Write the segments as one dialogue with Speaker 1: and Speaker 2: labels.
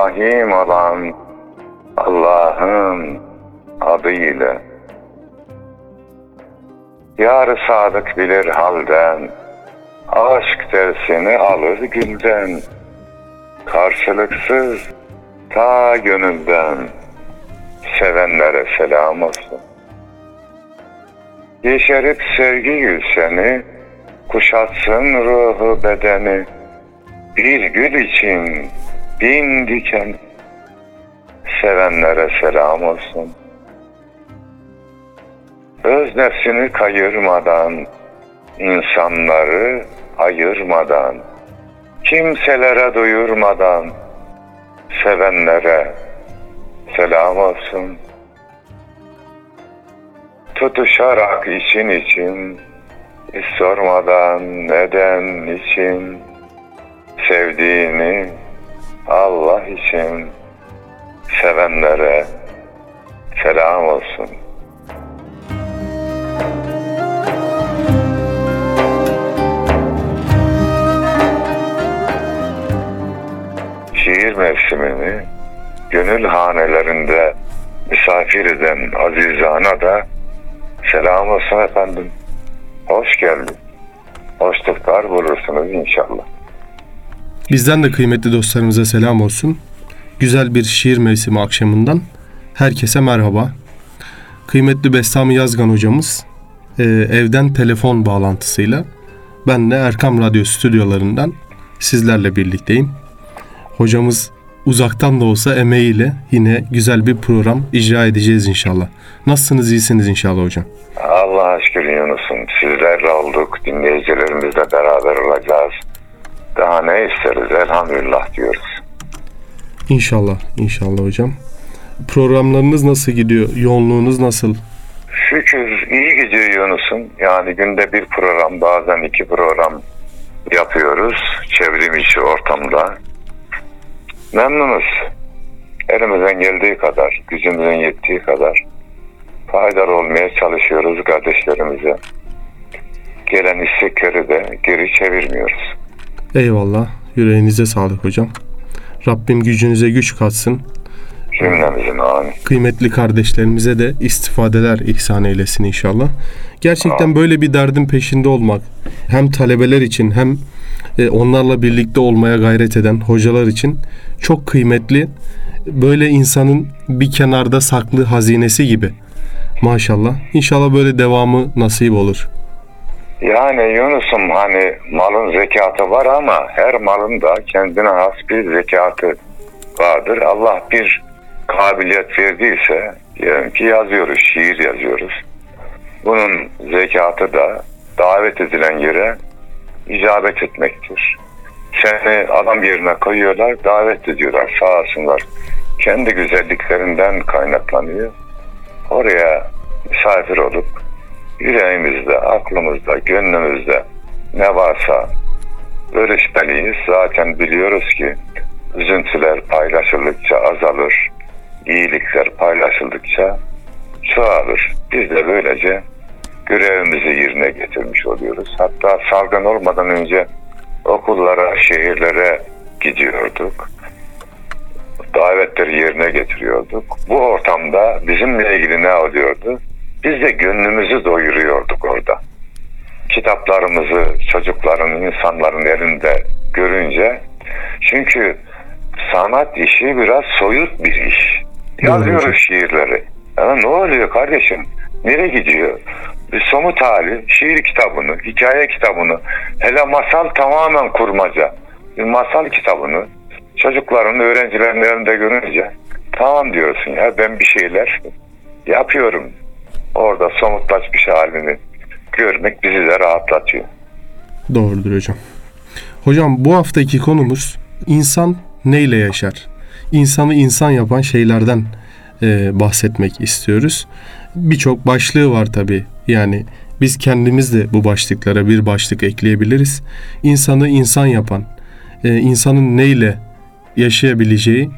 Speaker 1: Rahim olan Allah'ın adı ile. Yar sadık bilir halden, aşk dersini alır gülden, karşılıksız ta gönülden, sevenlere selam olsun. Yeşerip sevgi gülseni, kuşatsın ruhu bedeni, bir gül için bin diken, sevenlere selam olsun. Öz nefsini kayırmadan, insanları ayırmadan, kimselere duyurmadan, sevenlere selam olsun. Tutuşarak için için, hiç sormadan neden için, sevdiğini Allah için sevenlere selam olsun. Şiir mevsimini gönül hanelerinde misafir eden azizana da selam olsun efendim. Hoş geldin. Hoşluklar bulursunuz inşallah.
Speaker 2: Bizden de kıymetli dostlarımıza selam olsun. Güzel bir şiir mevsimi akşamından herkese merhaba. Kıymetli Bestami Yazgan hocamız e, evden telefon bağlantısıyla ben de Erkam Radyo stüdyolarından sizlerle birlikteyim. Hocamız uzaktan da olsa emeğiyle yine güzel bir program icra edeceğiz inşallah. Nasılsınız, iyisiniz inşallah hocam?
Speaker 1: Allah'a şükür Yunus'um. Sizlerle olduk. Dinleyicilerimizle beraber olacağız. Daha ne isteriz elhamdülillah diyoruz.
Speaker 2: İnşallah, inşallah hocam. Programlarınız nasıl gidiyor? Yoğunluğunuz nasıl?
Speaker 1: Şükür iyi gidiyor Yunus'um. Yani günde bir program bazen iki program yapıyoruz. Çevrim içi ortamda. Memnunuz. Elimizden geldiği kadar, gücümüzün yettiği kadar faydalı olmaya çalışıyoruz kardeşlerimize. Gelen istekleri de geri çevirmiyoruz.
Speaker 2: Eyvallah. Yüreğinize sağlık hocam. Rabbim gücünüze güç katsın.
Speaker 1: Cümlemizin amin.
Speaker 2: Kıymetli kardeşlerimize de istifadeler ihsan eylesin inşallah. Gerçekten böyle bir derdin peşinde olmak hem talebeler için hem e, onlarla birlikte olmaya gayret eden hocalar için çok kıymetli. Böyle insanın bir kenarda saklı hazinesi gibi. Maşallah. İnşallah böyle devamı nasip olur.
Speaker 1: Yani Yunus'um hani malın zekatı var ama her malın da kendine has bir zekatı vardır. Allah bir kabiliyet verdiyse diyelim ki yazıyoruz, şiir yazıyoruz. Bunun zekatı da davet edilen yere icabet etmektir. Seni adam yerine koyuyorlar, davet ediyorlar, sağ olsunlar. Kendi güzelliklerinden kaynaklanıyor. Oraya misafir olup yüreğimizde, aklımızda, gönlümüzde ne varsa bölüşmeliyiz. Zaten biliyoruz ki üzüntüler paylaşıldıkça azalır, iyilikler paylaşıldıkça çoğalır. Biz de böylece görevimizi yerine getirmiş oluyoruz. Hatta salgın olmadan önce okullara, şehirlere gidiyorduk. Davetleri yerine getiriyorduk. Bu ortamda bizimle ilgili ne oluyordu? Biz de gönlümüzü doyuruyorduk orada. Kitaplarımızı çocukların, insanların elinde görünce çünkü sanat işi biraz soyut bir iş. Yazıyoruz şiirleri. Ya ne oluyor kardeşim? Nereye gidiyor? Bir somut hali, şiir kitabını, hikaye kitabını, hele masal tamamen kurmaca. Bir masal kitabını çocukların, öğrencilerin elinde görünce tamam diyorsun ya ben bir şeyler yapıyorum. Orada somutlaşmış halini görmek bizi de rahatlatıyor.
Speaker 2: Doğrudur hocam. Hocam bu haftaki konumuz insan neyle yaşar? İnsanı insan yapan şeylerden e, bahsetmek istiyoruz. Birçok başlığı var tabi. Yani biz kendimiz de bu başlıklara bir başlık ekleyebiliriz. İnsanı insan yapan, e, insanın neyle yaşayabileceği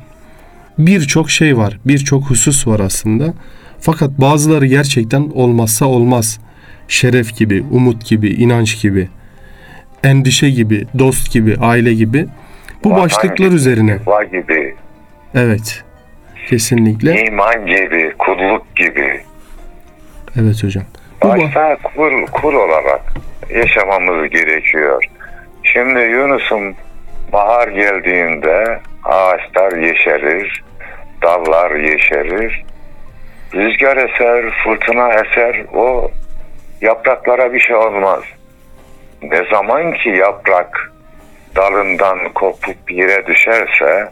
Speaker 2: birçok şey var. Birçok husus var aslında. Fakat bazıları gerçekten olmazsa olmaz. şeref gibi, umut gibi, inanç gibi, endişe gibi, dost gibi, aile gibi bu
Speaker 1: Vatan
Speaker 2: başlıklar
Speaker 1: gibi,
Speaker 2: üzerine.
Speaker 1: Gibi,
Speaker 2: Evet. Kesinlikle.
Speaker 1: iman gibi, kulluk gibi.
Speaker 2: Evet hocam. Bu ba-
Speaker 1: Başta kul, kul olarak yaşamamız gerekiyor. Şimdi Yunus'um bahar geldiğinde ağaçlar yeşerir, dallar yeşerir, rüzgar eser, fırtına eser, o yapraklara bir şey olmaz. Ne zaman ki yaprak dalından kopup yere düşerse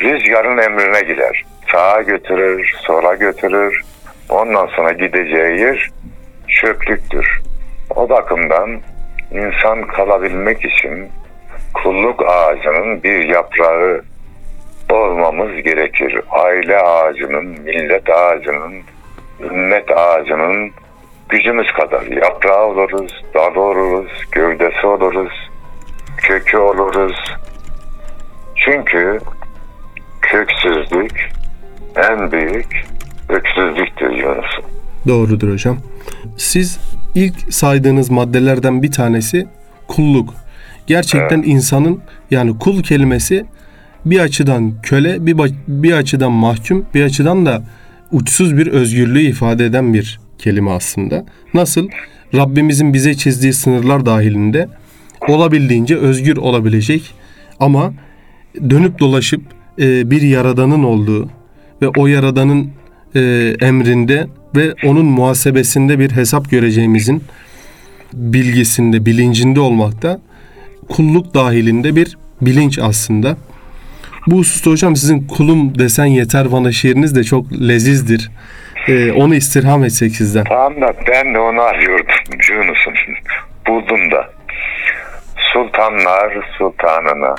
Speaker 1: rüzgarın emrine gider. Sağa götürür, sola götürür. Ondan sonra gideceği yer çöplüktür. O bakımdan insan kalabilmek için kulluk ağacının bir yaprağı olmamız gerekir. Aile ağacının, millet ağacının, ümmet ağacının gücümüz kadar yaprağı oluruz, dalı oluruz, gövdesi oluruz, kökü oluruz. Çünkü köksüzlük en büyük öksüzlüktür Yunus'um.
Speaker 2: Doğrudur hocam. Siz ilk saydığınız maddelerden bir tanesi kulluk. Gerçekten insanın yani kul kelimesi bir açıdan köle, bir bir açıdan mahkum, bir açıdan da uçsuz bir özgürlüğü ifade eden bir kelime aslında. Nasıl? Rabbimizin bize çizdiği sınırlar dahilinde olabildiğince özgür olabilecek ama dönüp dolaşıp e, bir yaradanın olduğu ve o yaradanın e, emrinde ve onun muhasebesinde bir hesap göreceğimizin bilgisinde, bilincinde olmakta kulluk dahilinde bir bilinç aslında. Bu hususta hocam sizin kulum desen yeter bana şiiriniz de çok lezizdir. E, onu istirham etsek sizden.
Speaker 1: Tamam da ben de onu arıyordum Yunus'um. Buldum da. Sultanlar sultanına.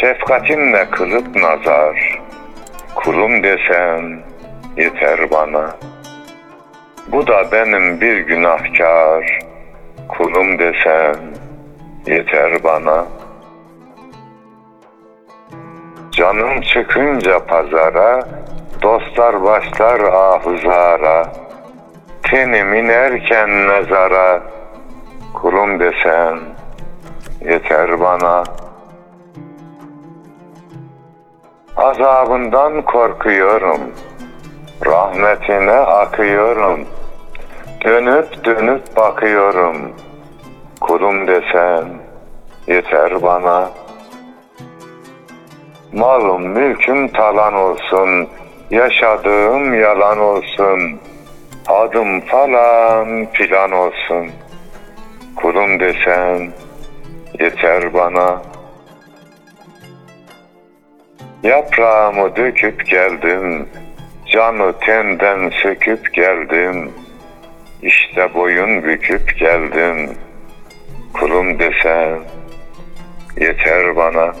Speaker 1: Şefkatinle kılıp nazar, kulum desen yeter bana. Bu da benim bir günahkar, kulum desen yeter bana. Canım çıkınca pazara, dostlar başlar ahuzara. Tenim inerken mezara, kulum desen yeter bana. Azabından korkuyorum, rahmetine akıyorum. Dönüp dönüp bakıyorum, kulum desen yeter bana. Malım mülküm talan olsun, yaşadığım yalan olsun. Adım falan filan olsun, kulum desen yeter bana. Yaprağımı döküp geldim, canı tenden söküp geldim. İşte boyun büküp geldim, kulum desen yeter bana.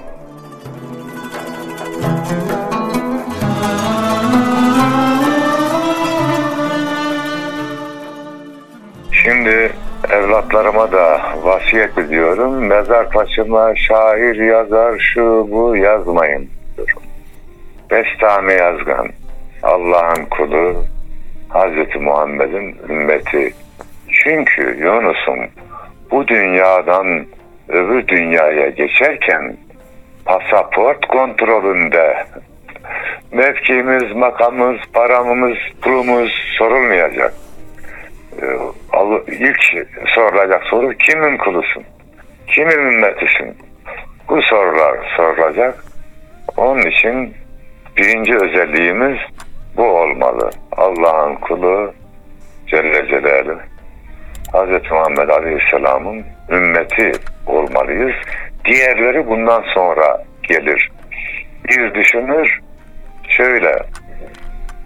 Speaker 1: Şimdi evlatlarıma da vasiyet ediyorum. Mezar taşıma şair yazar şu bu yazmayın. Bestami Yazgan, Allah'ın kulu, Hazreti Muhammed'in ümmeti. Çünkü Yunus'um bu dünyadan öbür dünyaya geçerken pasaport kontrolünde mevkimiz, makamımız, paramız, pulumuz sorulmayacak. Ee, İlk sorulacak soru kimin kulusun? Kimin ümmetisin? Bu sorular sorulacak. Onun için birinci özelliğimiz bu olmalı. Allah'ın kulu Celle Celaluhu Hz. Muhammed Aleyhisselam'ın ümmeti olmalıyız. Diğerleri bundan sonra gelir. Bir düşünür şöyle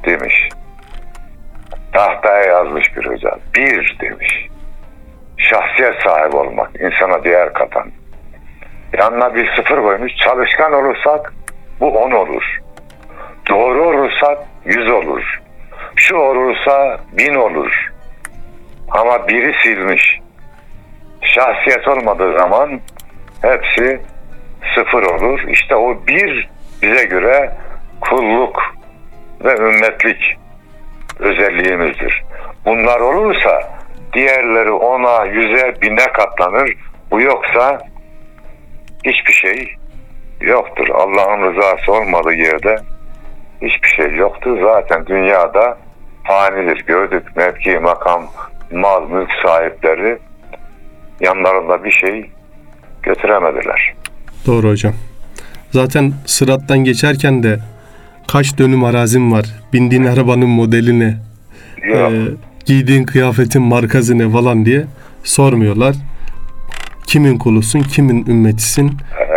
Speaker 1: demiş. Tahtaya yazmış bir hoca. Bir demiş. Şahsiyet sahibi olmak, insana değer katan. Yanına bir sıfır koymuş. Çalışkan olursak bu on olur. Doğru olursak yüz olur. Şu olursa bin olur. Ama biri silmiş. Şahsiyet olmadığı zaman hepsi sıfır olur. İşte o bir bize göre kulluk ve ümmetlik özelliğimizdir. Bunlar olursa diğerleri ona, yüze, bine katlanır. Bu yoksa hiçbir şey yoktur. Allah'ın rızası olmadığı yerde hiçbir şey yoktur. Zaten dünyada fanidir. Gördük mevki, makam, mal, mülk sahipleri yanlarında bir şey götüremediler.
Speaker 2: Doğru hocam. Zaten sırattan geçerken de kaç dönüm arazim var, bindiğin arabanın modelini,
Speaker 1: Yok.
Speaker 2: e, giydiğin kıyafetin markası ne falan diye sormuyorlar. Kimin kulusun, kimin ümmetisin,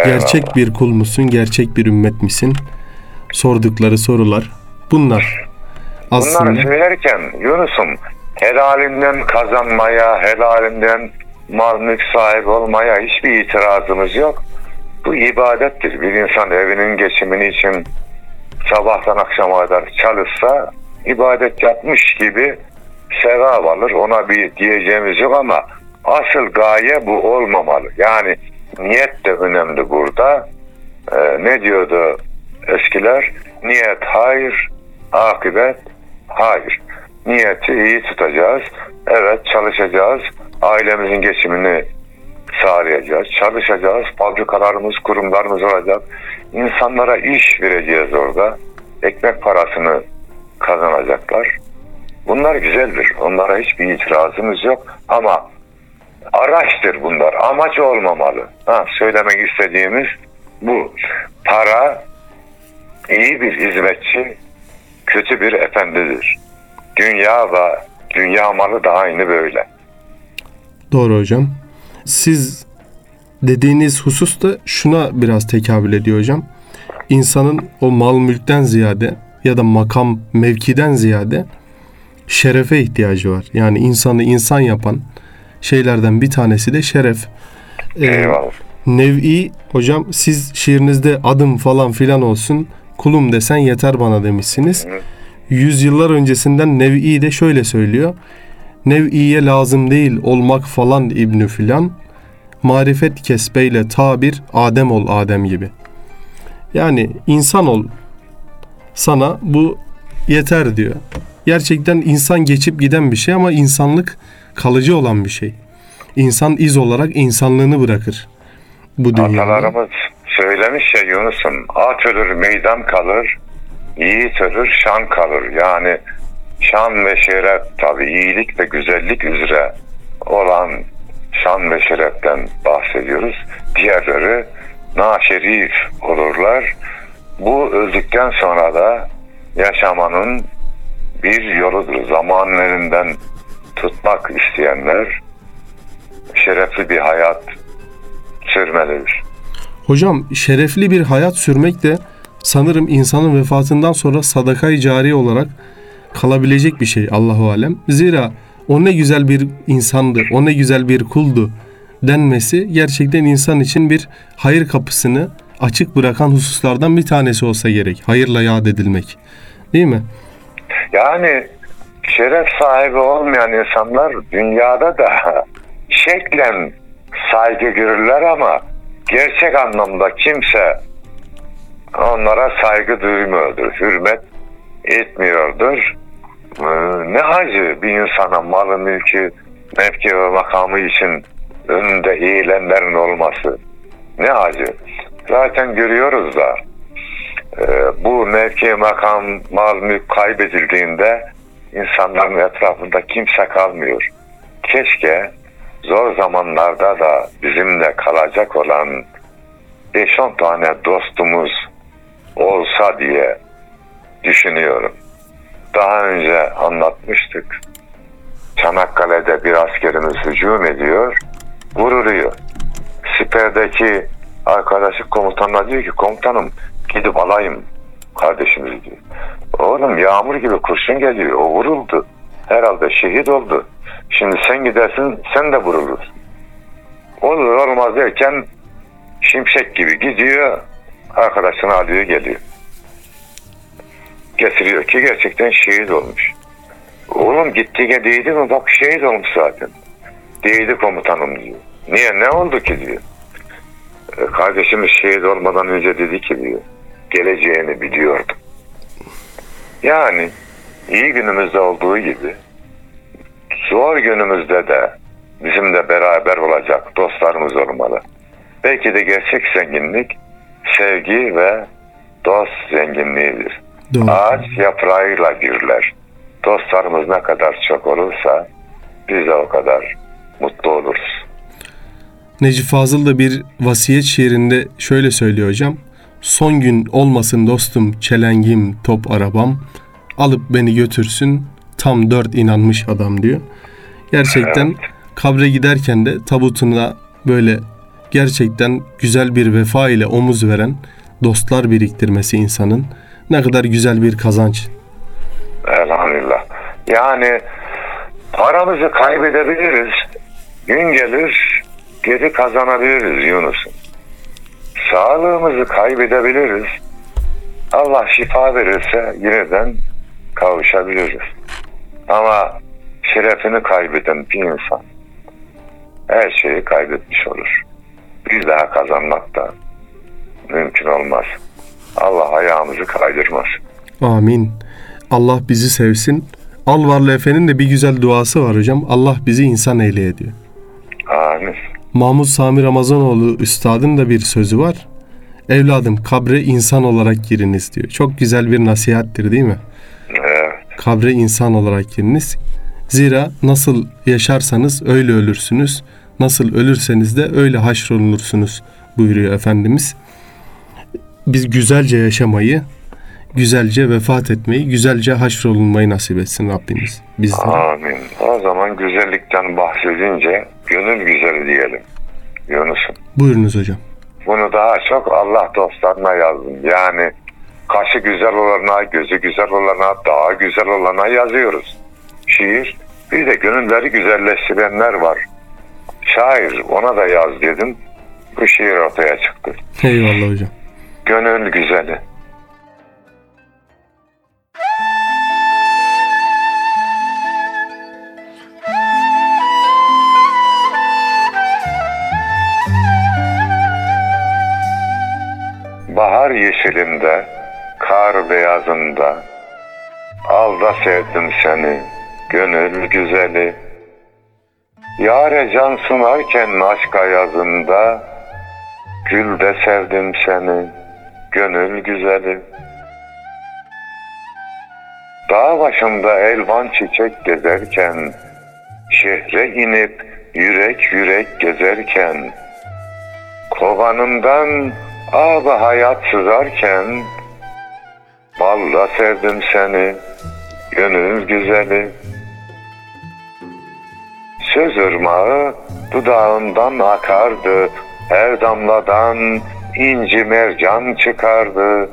Speaker 2: gerçek bir kul musun, gerçek bir ümmet misin? Sordukları sorular bunlar.
Speaker 1: Bunları
Speaker 2: Aslında
Speaker 1: söylerken Yunus'um helalinden kazanmaya, helalinden mal mülk sahibi olmaya hiçbir itirazımız yok. Bu ibadettir. Bir insan evinin geçimini için sabahtan akşama kadar çalışsa ibadet yapmış gibi sevap alır. Ona bir diyeceğimiz yok ama asıl gaye bu olmamalı. Yani niyet de önemli burada. Ee, ne diyordu eskiler? Niyet hayır, akıbet hayır. Niyeti iyi tutacağız. Evet çalışacağız. Ailemizin geçimini sağlayacağız. Çalışacağız. Fabrikalarımız, kurumlarımız olacak. İnsanlara iş vereceğiz orada. Ekmek parasını kazanacaklar. Bunlar güzeldir. Onlara hiçbir itirazımız yok. Ama araçtır bunlar. Amaç olmamalı. Ha, söylemek istediğimiz bu. İyi bir hizmetçi, kötü bir efendidir. Dünya ve dünya malı da aynı böyle.
Speaker 2: doğru hocam. Siz dediğiniz husus da şuna biraz tekabül ediyor hocam. İnsanın o mal mülkten ziyade ya da makam mevkiden ziyade şerefe ihtiyacı var. Yani insanı insan yapan şeylerden bir tanesi de şeref. Ee,
Speaker 1: Eyvallah.
Speaker 2: Nev'i hocam siz şiirinizde adım falan filan olsun kulum desen yeter bana demişsiniz. Yüzyıllar öncesinden Nev'i de şöyle söylüyor. Nev'iye lazım değil olmak falan İbnü filan. Marifet kesbeyle tabir Adem ol Adem gibi. Yani insan ol sana bu yeter diyor. Gerçekten insan geçip giden bir şey ama insanlık kalıcı olan bir şey. İnsan iz olarak insanlığını bırakır bu dünyada.
Speaker 1: Atalarımız söylemiş ya Yunus'um at ölür meydan kalır yiğit ölür şan kalır. Yani şan ve şeref tabi iyilik ve güzellik üzere olan şan ve şereften bahsediyoruz. Diğerleri naşerif olurlar. Bu öldükten sonra da yaşamanın bir yoludur. Zamanın elinden tutmak isteyenler şerefli bir hayat sürmelidir.
Speaker 2: Hocam şerefli bir hayat sürmek de sanırım insanın vefatından sonra sadakayı cari olarak kalabilecek bir şey Allahu alem. Zira o ne güzel bir insandı, o ne güzel bir kuldu denmesi gerçekten insan için bir hayır kapısını açık bırakan hususlardan bir tanesi olsa gerek. Hayırla yad edilmek. Değil mi?
Speaker 1: Yani şeref sahibi olmayan insanlar dünyada da şeklen saygı görürler ama gerçek anlamda kimse onlara saygı duymuyordur, hürmet etmiyordur. Ee, Ne acı bir insana malı, mülkü, mevki ve makamı için önünde eğilenlerin olması. Ne acı. Zaten görüyoruz da e, bu mevki, makam, mal, mülk kaybedildiğinde insanların etrafında kimse kalmıyor. Keşke zor zamanlarda da bizimle kalacak olan 5-10 tane dostumuz olsa diye düşünüyorum. Daha önce anlatmıştık. Çanakkale'de bir askerimiz hücum ediyor, vuruluyor. Siperdeki arkadaşı komutanına diyor ki komutanım gidip alayım kardeşimizi diyor. Oğlum yağmur gibi kurşun geliyor. O vuruldu. Herhalde şehit oldu. Şimdi sen gidersin sen de vurulursun. Olur olmaz derken şimşek gibi gidiyor. Arkadaşını alıyor geliyor. Getiriyor ki gerçekten şehit olmuş. Oğlum gittiğine değdi mi? Bak şehit olmuş zaten. Değdi komutanım diyor. Niye ne oldu ki diyor. E, Kardeşimiz şehit olmadan önce dedi ki diyor. Geleceğini biliyordum. Yani iyi günümüzde olduğu gibi zor günümüzde de bizimle beraber olacak dostlarımız olmalı. Belki de gerçek zenginlik sevgi ve dost zenginliğidir.
Speaker 2: Doğru.
Speaker 1: Ağaç yaprağıyla gürler. Dostlarımız ne kadar çok olursa biz de o kadar mutlu oluruz.
Speaker 2: Necip Fazıl da bir vasiyet şiirinde şöyle söylüyor hocam. Son gün olmasın dostum çelengim top arabam. Alıp beni götürsün tam dört inanmış adam diyor. Gerçekten kabre giderken de tabutuna böyle gerçekten güzel bir vefa ile omuz veren dostlar biriktirmesi insanın ne kadar güzel bir kazanç.
Speaker 1: Elhamdülillah. Yani paramızı kaybedebiliriz. Gün gelir geri kazanabiliriz Yunus'um. Sağlığımızı kaybedebiliriz. Allah şifa verirse yeniden kavuşabiliriz. Ama şerefini kaybeden bir insan her şeyi kaybetmiş olur. Bir daha kazanmak da mümkün olmaz. Allah ayağımızı kaydırmasın.
Speaker 2: Amin. Allah bizi sevsin. Alvarlı Efe'nin de bir güzel duası var hocam. Allah bizi insan eyleye diyor.
Speaker 1: Amin.
Speaker 2: Mahmut Sami Ramazanoğlu üstadın da bir sözü var. Evladım kabre insan olarak giriniz diyor. Çok güzel bir nasihattir değil mi?
Speaker 1: Evet.
Speaker 2: Kabre insan olarak giriniz. Zira nasıl yaşarsanız öyle ölürsünüz. Nasıl ölürseniz de öyle haşrolunursunuz buyuruyor Efendimiz. Biz güzelce yaşamayı, güzelce vefat etmeyi, güzelce haşrolunmayı nasip etsin Rabbimiz bizlere.
Speaker 1: Amin. O zaman güzellikten bahsedince gönül güzeli diyelim. Yunus'um.
Speaker 2: Buyurunuz hocam.
Speaker 1: Bunu daha çok Allah dostlarına yazdım. Yani kaşı güzel olana, gözü güzel olana, daha güzel olana yazıyoruz. Şiir. Bir de gönülleri güzelleştirenler var. Şair ona da yaz dedim. Bu şiir ortaya çıktı.
Speaker 2: Eyvallah hocam.
Speaker 1: Gönül güzeli. Bahar yeşilinde, kar beyazında, Alda sevdim seni, gönül güzeli. Yare can sunarken aşk ayazında, Gülde sevdim seni, gönül güzeli. Dağ başında elvan çiçek gezerken, Şehre inip yürek yürek gezerken, Kovanımdan ağabey hayat sızarken, Balla sevdim seni, gönül güzeli. Söz ırmağı dudağından akardı, her damladan inci mercan çıkardı.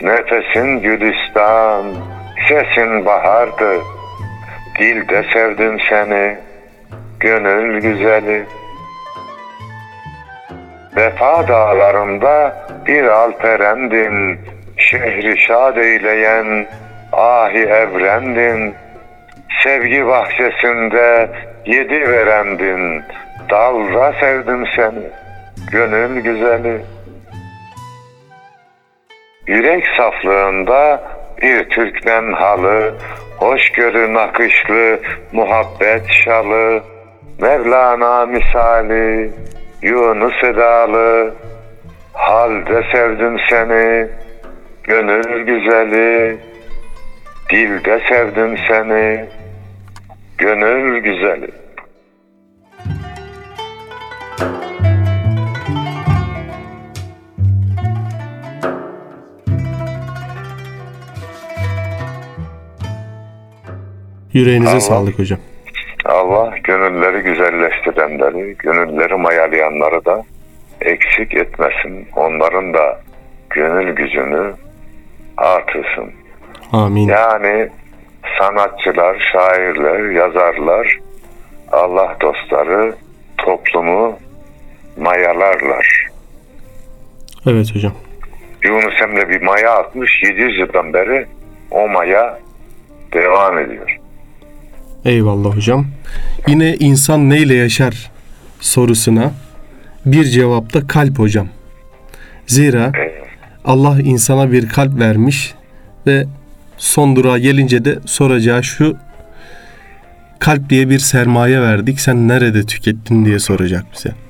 Speaker 1: Nefesin gülistan, sesin bahardı. Dilde sevdim seni, gönül güzeli. Vefa dağlarında bir alperendin, şehri şad eyleyen ahi evrendin. Sevgi bahçesinde yedi verendin, dalda sevdim seni, gönül güzeli. Yürek saflığında bir Türkmen halı, hoşgörü nakışlı muhabbet şalı, Mevlana misali, Yunus edalı, halde sevdim seni, gönül güzeli, dilde sevdim seni, gönül güzeli.
Speaker 2: Yüreğinize
Speaker 1: Allah.
Speaker 2: sağlık hocam.
Speaker 1: Allah gönülleri güzelleştirenleri, gönülleri mayalayanları da eksik etmesin. Onların da gönül gücünü artırsın.
Speaker 2: Amin.
Speaker 1: Yani sanatçılar, şairler, yazarlar, Allah dostları toplumu mayalarlar.
Speaker 2: Evet hocam.
Speaker 1: Yunus Emre bir maya atmış 700 yıldan beri o maya devam ediyor.
Speaker 2: Eyvallah hocam. Yine insan neyle yaşar sorusuna bir cevapta kalp hocam. Zira Allah insana bir kalp vermiş ve son durağa gelince de soracağı şu kalp diye bir sermaye verdik sen nerede tükettin diye soracak bize.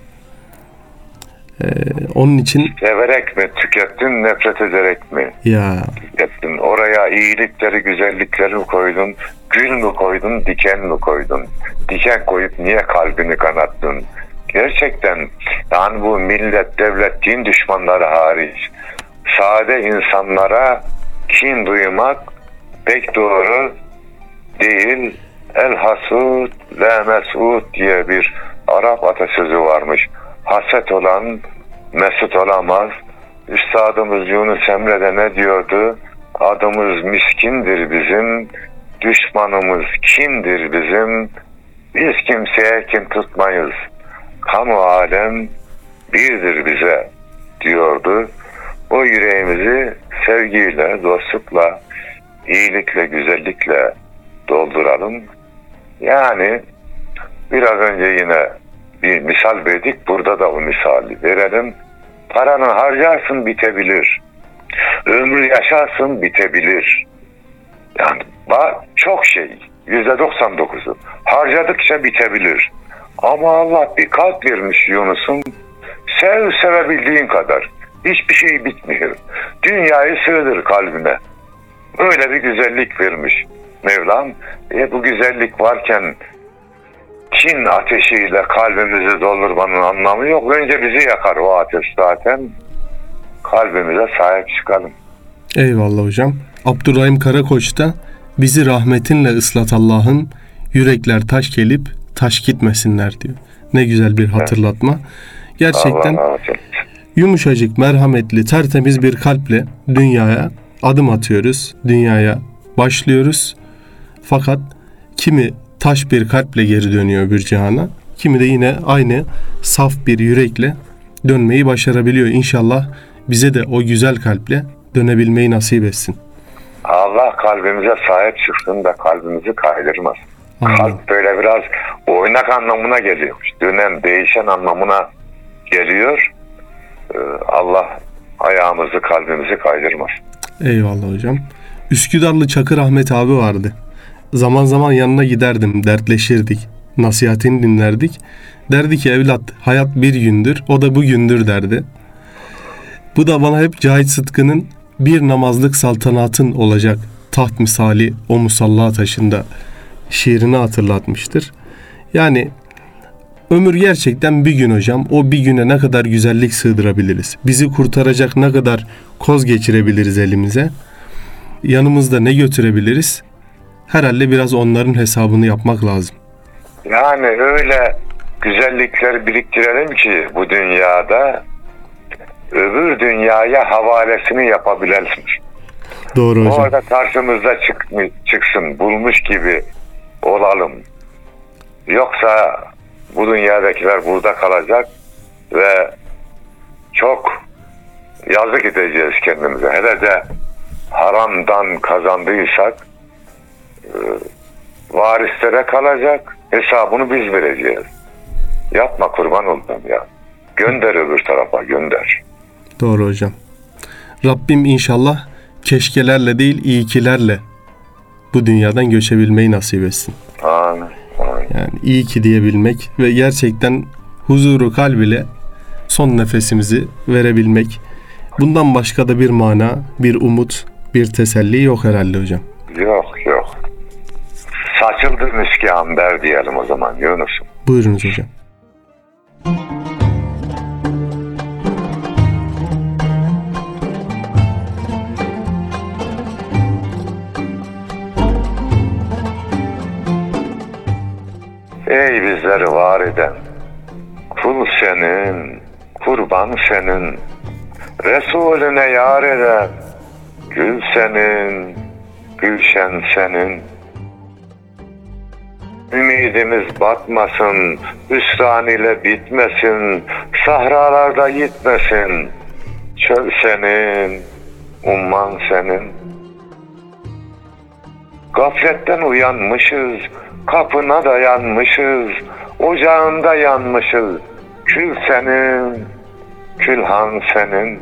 Speaker 2: Ee, onun için
Speaker 1: Severek mi tükettin, nefret ederek mi
Speaker 2: ya
Speaker 1: tükettin? Oraya iyilikleri, güzellikleri mi koydun? Gül mü koydun, diken mi koydun? Diken koyup niye kalbini kanattın? Gerçekten yani bu millet, devlet, din düşmanları hariç sade insanlara kin duymak pek doğru değil. El hasud la mesud diye bir Arap atasözü varmış. Haset olan mesut olamaz. Üstadımız Yunus Emre de ne diyordu? Adımız miskindir bizim, düşmanımız kimdir bizim? Biz kimseye kin tutmayız. Kamu alem birdir bize diyordu. O yüreğimizi sevgiyle, dostlukla, iyilikle, güzellikle dolduralım. Yani biraz önce yine bir misal verdik. Burada da o misali verelim. Paranı harcarsın bitebilir. Ömrü yaşarsın bitebilir. Yani çok şey. Yüzde 99'u. Harcadıkça bitebilir. Ama Allah bir kalp vermiş Yunus'un. Sev sevebildiğin kadar. Hiçbir şey bitmiyor. Dünyayı sığdır kalbine. Öyle bir güzellik vermiş Mevlam. E bu güzellik varken kin ateşiyle kalbimizi doldurmanın anlamı yok. Önce bizi yakar o ateş zaten. Kalbimize sahip çıkalım.
Speaker 2: eyvallah hocam. Abdurrahim Karakoç da bizi rahmetinle ıslat Allah'ım yürekler taş gelip taş gitmesinler diyor. Ne güzel bir hatırlatma. Gerçekten
Speaker 1: Allah
Speaker 2: yumuşacık, merhametli, tertemiz bir kalple dünyaya adım atıyoruz. Dünyaya başlıyoruz. Fakat kimi taş bir kalple geri dönüyor öbür cihana. Kimi de yine aynı saf bir yürekle dönmeyi başarabiliyor. İnşallah bize de o güzel kalple dönebilmeyi nasip etsin.
Speaker 1: Allah kalbimize sahip çıksın da kalbimizi kaydırmaz.
Speaker 2: Amin.
Speaker 1: Kalp böyle biraz oynak anlamına geliyormuş. Dönem, değişen anlamına geliyor. Ee, Allah ayağımızı, kalbimizi kaydırmaz.
Speaker 2: Eyvallah hocam. Üsküdarlı Çakır Ahmet abi vardı. Zaman zaman yanına giderdim, dertleşirdik. Nasihatini dinlerdik. Derdi ki evlat hayat bir gündür, o da bugündür derdi. Bu da bana hep Cahit Sıtkı'nın bir namazlık saltanatın olacak taht misali o musalla taşında şiirini hatırlatmıştır. Yani ömür gerçekten bir gün hocam. O bir güne ne kadar güzellik sığdırabiliriz? Bizi kurtaracak ne kadar koz geçirebiliriz elimize? Yanımızda ne götürebiliriz? Herhalde biraz onların hesabını yapmak lazım.
Speaker 1: Yani öyle güzellikler biriktirelim ki bu dünyada öbür dünyaya havalesini yapabilelim.
Speaker 2: Doğru hocam.
Speaker 1: Orada karşımıza çık, çıksın, bulmuş gibi olalım. Yoksa bu dünyadakiler burada kalacak ve çok yazık edeceğiz kendimize. Hele de haramdan kazandıysak varislere kalacak. Hesabını biz vereceğiz. Yapma kurban oldum ya. Gönder öbür tarafa gönder.
Speaker 2: Doğru hocam. Rabbim inşallah keşkelerle değil iyikilerle bu dünyadan göçebilmeyi nasip etsin.
Speaker 1: Amin. Amin.
Speaker 2: Yani iyi ki diyebilmek ve gerçekten huzuru kalb ile son nefesimizi verebilmek. Bundan başka da bir mana, bir umut, bir teselli yok herhalde hocam.
Speaker 1: Yok. Saçıldı miski amber diyelim o zaman Yunus'um.
Speaker 2: Buyurunuz hocam.
Speaker 1: Ey bizleri var eden, kul senin, kurban senin, Resulüne yar eden, gül senin, gülşen senin. Ümidimiz batmasın, hüsran ile bitmesin, sahralarda gitmesin. Çöl senin, umman senin. Gafletten uyanmışız, kapına dayanmışız. ocağında yanmışız. Kül senin, külhan senin.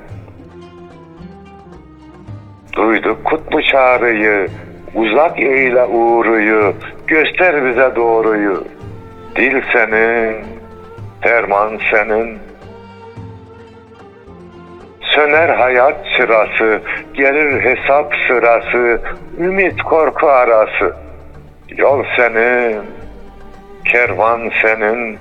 Speaker 1: Duyduk kutlu çağrıyı, uzak eyle uğruyu, göster bize doğruyu. Dil senin, derman senin. Söner hayat sırası, gelir hesap sırası, ümit korku arası. Yol senin, kervan senin.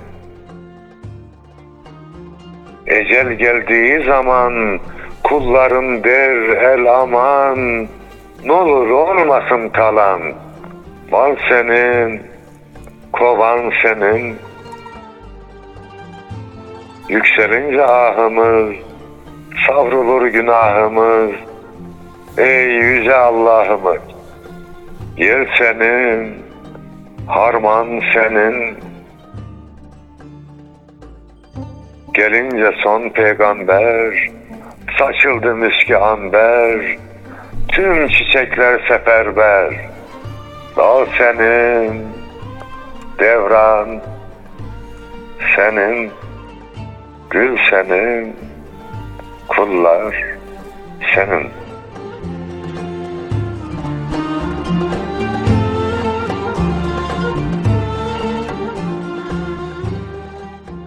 Speaker 1: Ecel geldiği zaman kulların der el aman, ne olur olmasın talan. Mal senin, kovan senin. Yükselince ahımız, savrulur günahımız. Ey yüce Allah'ımız, yer senin, harman senin. Gelince son peygamber, saçıldı miski amber, tüm çiçekler seferber. Dal senin, devran senin, gül senin, kullar senin.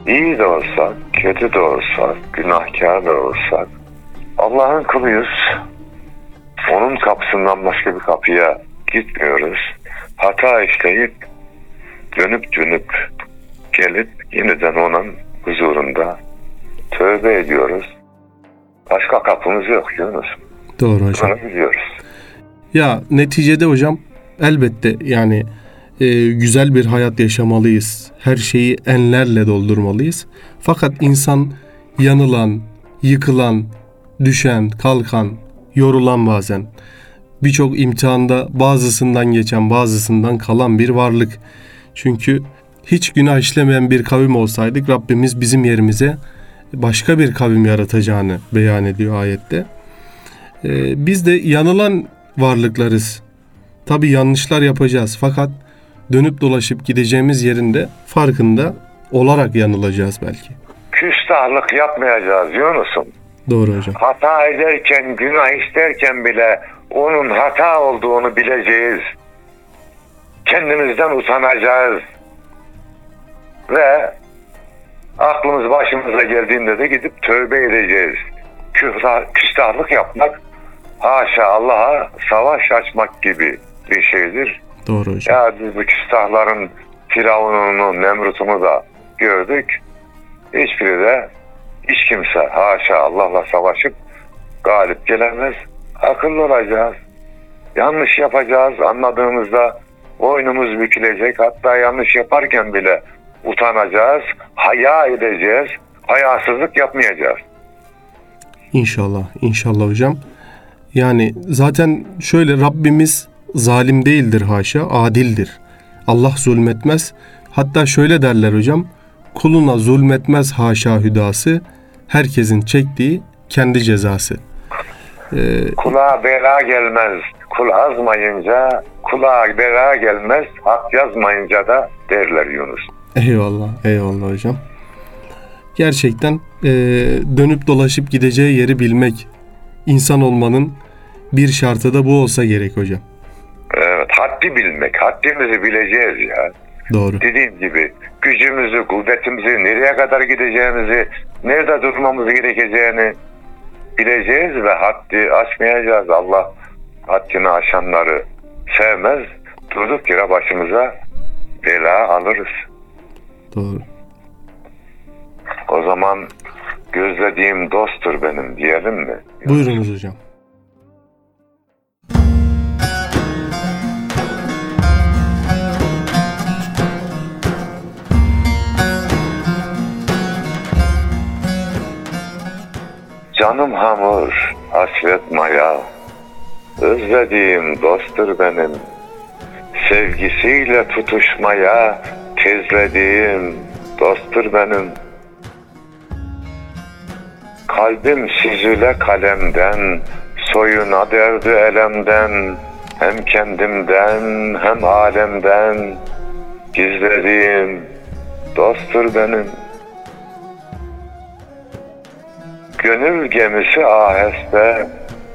Speaker 1: İyi de olsak, kötü de olsak, günahkar da olsak Allah'ın kuluyuz. Onun kapısından başka bir kapıya gitmiyoruz. Hata işleyip dönüp dönüp gelip yeniden onun huzurunda tövbe ediyoruz. Başka kapımız yok Yunus.
Speaker 2: Doğru hocam.
Speaker 1: Bunu biliyoruz.
Speaker 2: Ya neticede hocam elbette yani e, güzel bir hayat yaşamalıyız. Her şeyi enlerle doldurmalıyız. Fakat insan yanılan, yıkılan, düşen, kalkan, yorulan bazen. Birçok imtihanda bazısından geçen, bazısından kalan bir varlık. Çünkü hiç günah işlemeyen bir kavim olsaydık Rabbimiz bizim yerimize başka bir kavim yaratacağını beyan ediyor ayette. Ee, biz de yanılan varlıklarız. Tabi yanlışlar yapacağız fakat dönüp dolaşıp gideceğimiz yerinde farkında olarak yanılacağız belki.
Speaker 1: Küstahlık yapmayacağız Yunus'um.
Speaker 2: Doğru hocam.
Speaker 1: Hata ederken, günah işlerken bile onun hata olduğunu bileceğiz. Kendimizden utanacağız. Ve aklımız başımıza geldiğinde de gidip tövbe edeceğiz. Küstah, küstahlık yapmak haşa Allah'a savaş açmak gibi bir şeydir.
Speaker 2: Doğru hocam.
Speaker 1: Ya biz bu küstahların Firavun'unu, Nemrut'unu da gördük. Hiçbiri de hiç kimse haşa Allah'la savaşıp galip gelemez. Akıllı olacağız. Yanlış yapacağız. Anladığımızda boynumuz bükülecek. Hatta yanlış yaparken bile utanacağız. Haya edeceğiz. Hayasızlık yapmayacağız.
Speaker 2: İnşallah, inşallah hocam. Yani zaten şöyle Rabbimiz zalim değildir haşa, adildir. Allah zulmetmez. Hatta şöyle derler hocam. Kuluna zulmetmez haşa hüdası. Herkesin çektiği kendi cezası. Ee,
Speaker 1: Kulağa bela gelmez. Kul azmayınca kulağa bela gelmez. Hak yazmayınca da derler Yunus.
Speaker 2: eyvallah, eyvallah hocam. Gerçekten e, dönüp dolaşıp gideceği yeri bilmek insan olmanın bir şartı da bu olsa gerek hocam.
Speaker 1: Evet, haddi bilmek. Haddimizi bileceğiz ya.
Speaker 2: Doğru.
Speaker 1: Dediğim gibi gücümüzü, kuvvetimizi, nereye kadar gideceğimizi, nerede durmamız gerekeceğini bileceğiz ve haddi aşmayacağız. Allah haddini aşanları sevmez. Durduk yere başımıza bela alırız.
Speaker 2: Doğru.
Speaker 1: O zaman gözlediğim dosttur benim diyelim mi?
Speaker 2: Buyurunuz hocam.
Speaker 1: Canım hamur, hasret maya, özlediğim dosttur benim. Sevgisiyle tutuşmaya tezlediğim dosttur benim. Kalbim süzüle kalemden, soyuna derdi elemden, hem kendimden hem alemden gizlediğim dosttur benim. Gönül gemisi aheste,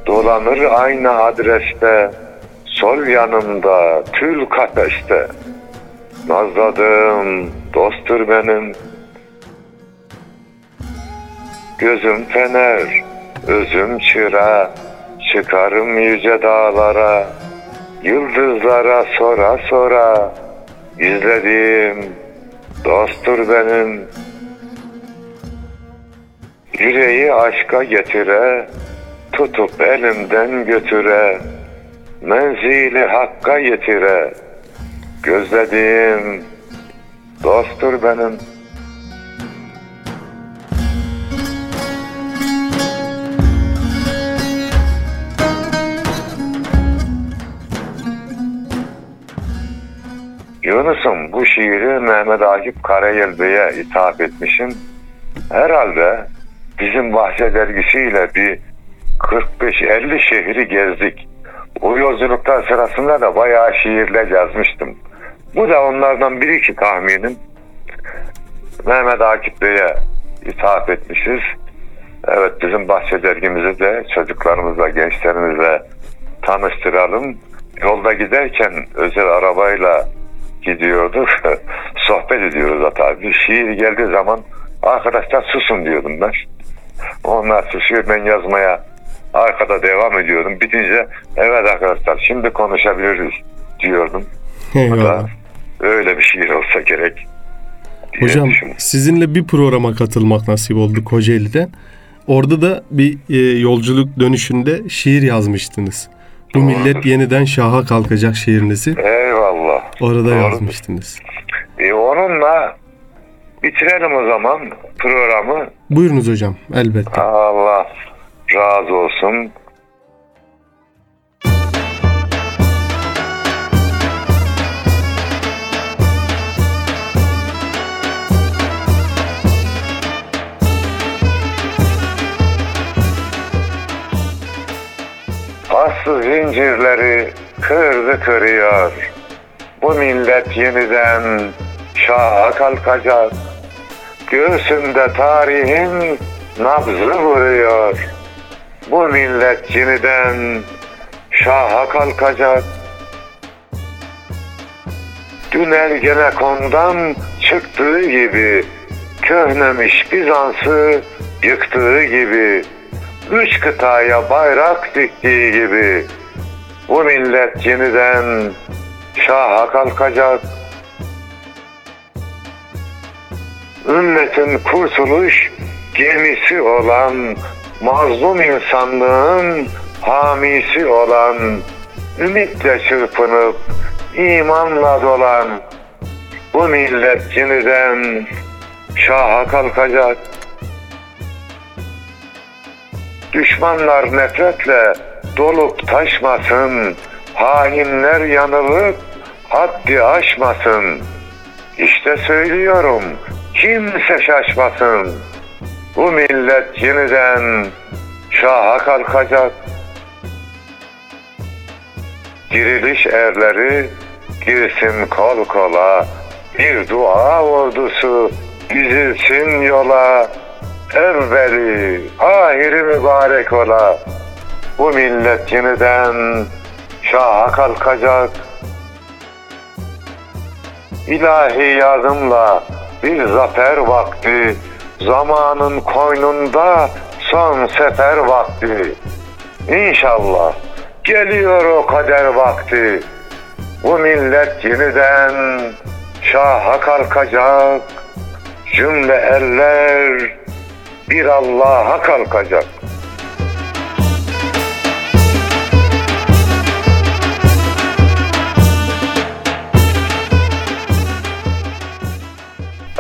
Speaker 1: dolanır aynı adreste, sol yanımda tül kafeste. Nazladığım dosttur benim. Gözüm fener, özüm çıra, çıkarım yüce dağlara, yıldızlara sora sora, izlediğim dosttur benim. Yüreği aşka getire, tutup elimden götüre, menzili hakka yetire, gözlediğim dosttur benim. Yunus'um bu şiiri Mehmet Akif Karayel Bey'e ithaf etmişim. Herhalde bizim Bahçe dergisiyle bir 45-50 şehri gezdik. O yolculuklar sırasında da bayağı şiirler yazmıştım. Bu da onlardan biri ki tahminim. Mehmet Akif Bey'e ithaf etmişiz. Evet bizim Bahçe dergimizi de çocuklarımızla, gençlerimizle tanıştıralım. Yolda giderken özel arabayla gidiyorduk. Sohbet ediyoruz hatta. Bir şiir geldiği zaman arkadaşlar susun diyordum ben. Onlar susuyor ben yazmaya arkada devam ediyordum. Bitince evet arkadaşlar şimdi konuşabiliriz diyordum.
Speaker 2: Eyvallah.
Speaker 1: öyle bir şiir olsa gerek.
Speaker 2: Hocam
Speaker 1: düşündüm.
Speaker 2: sizinle bir programa katılmak nasip oldu Kocaeli'de. Orada da bir e, yolculuk dönüşünde şiir yazmıştınız. Bu
Speaker 1: Doğrudur.
Speaker 2: millet yeniden şaha kalkacak şiirinizi
Speaker 1: Eyvallah.
Speaker 2: orada
Speaker 1: Doğrudur.
Speaker 2: yazmıştınız.
Speaker 1: E, onunla bitirelim o zaman programı.
Speaker 2: Buyurunuz hocam elbette.
Speaker 1: Allah razı olsun. Aslı zincirleri kırdı kırıyor. Bu millet yeniden şaha kalkacak. Göğsünde tarihin nabzı vuruyor. Bu millet yeniden şaha kalkacak. Dün Ergenekon'dan çıktığı gibi, köhnemiş Bizans'ı yıktığı gibi, üç kıtaya bayrak diktiği gibi, bu millet yeniden şaha kalkacak. Ümmetin kurtuluş gemisi olan, mazlum insanlığın hamisi olan, ümitle çırpınıp imanla dolan, bu millet yeniden şaha kalkacak. Düşmanlar nefretle dolup taşmasın, hainler yanılıp haddi aşmasın. İşte söylüyorum, kimse şaşmasın. Bu millet yeniden şaha kalkacak. Diriliş erleri girsin kol kola, bir dua ordusu dizilsin yola. Evveli, ahiri mübarek ola. Bu millet yeniden şaha kalkacak. İlahi yardımla bir zafer vakti, zamanın koynunda son sefer vakti. İnşallah geliyor o kader vakti. Bu millet yeniden şaha kalkacak. Cümle eller bir Allah'a kalkacak.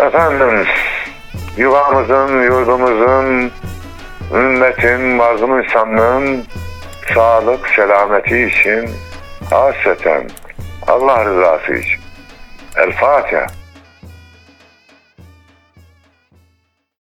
Speaker 1: Efendim, yuvamızın, yurdumuzun, ümmetin, mazlum insanlığın sağlık, selameti için hasreten Allah rızası için. El Fatiha.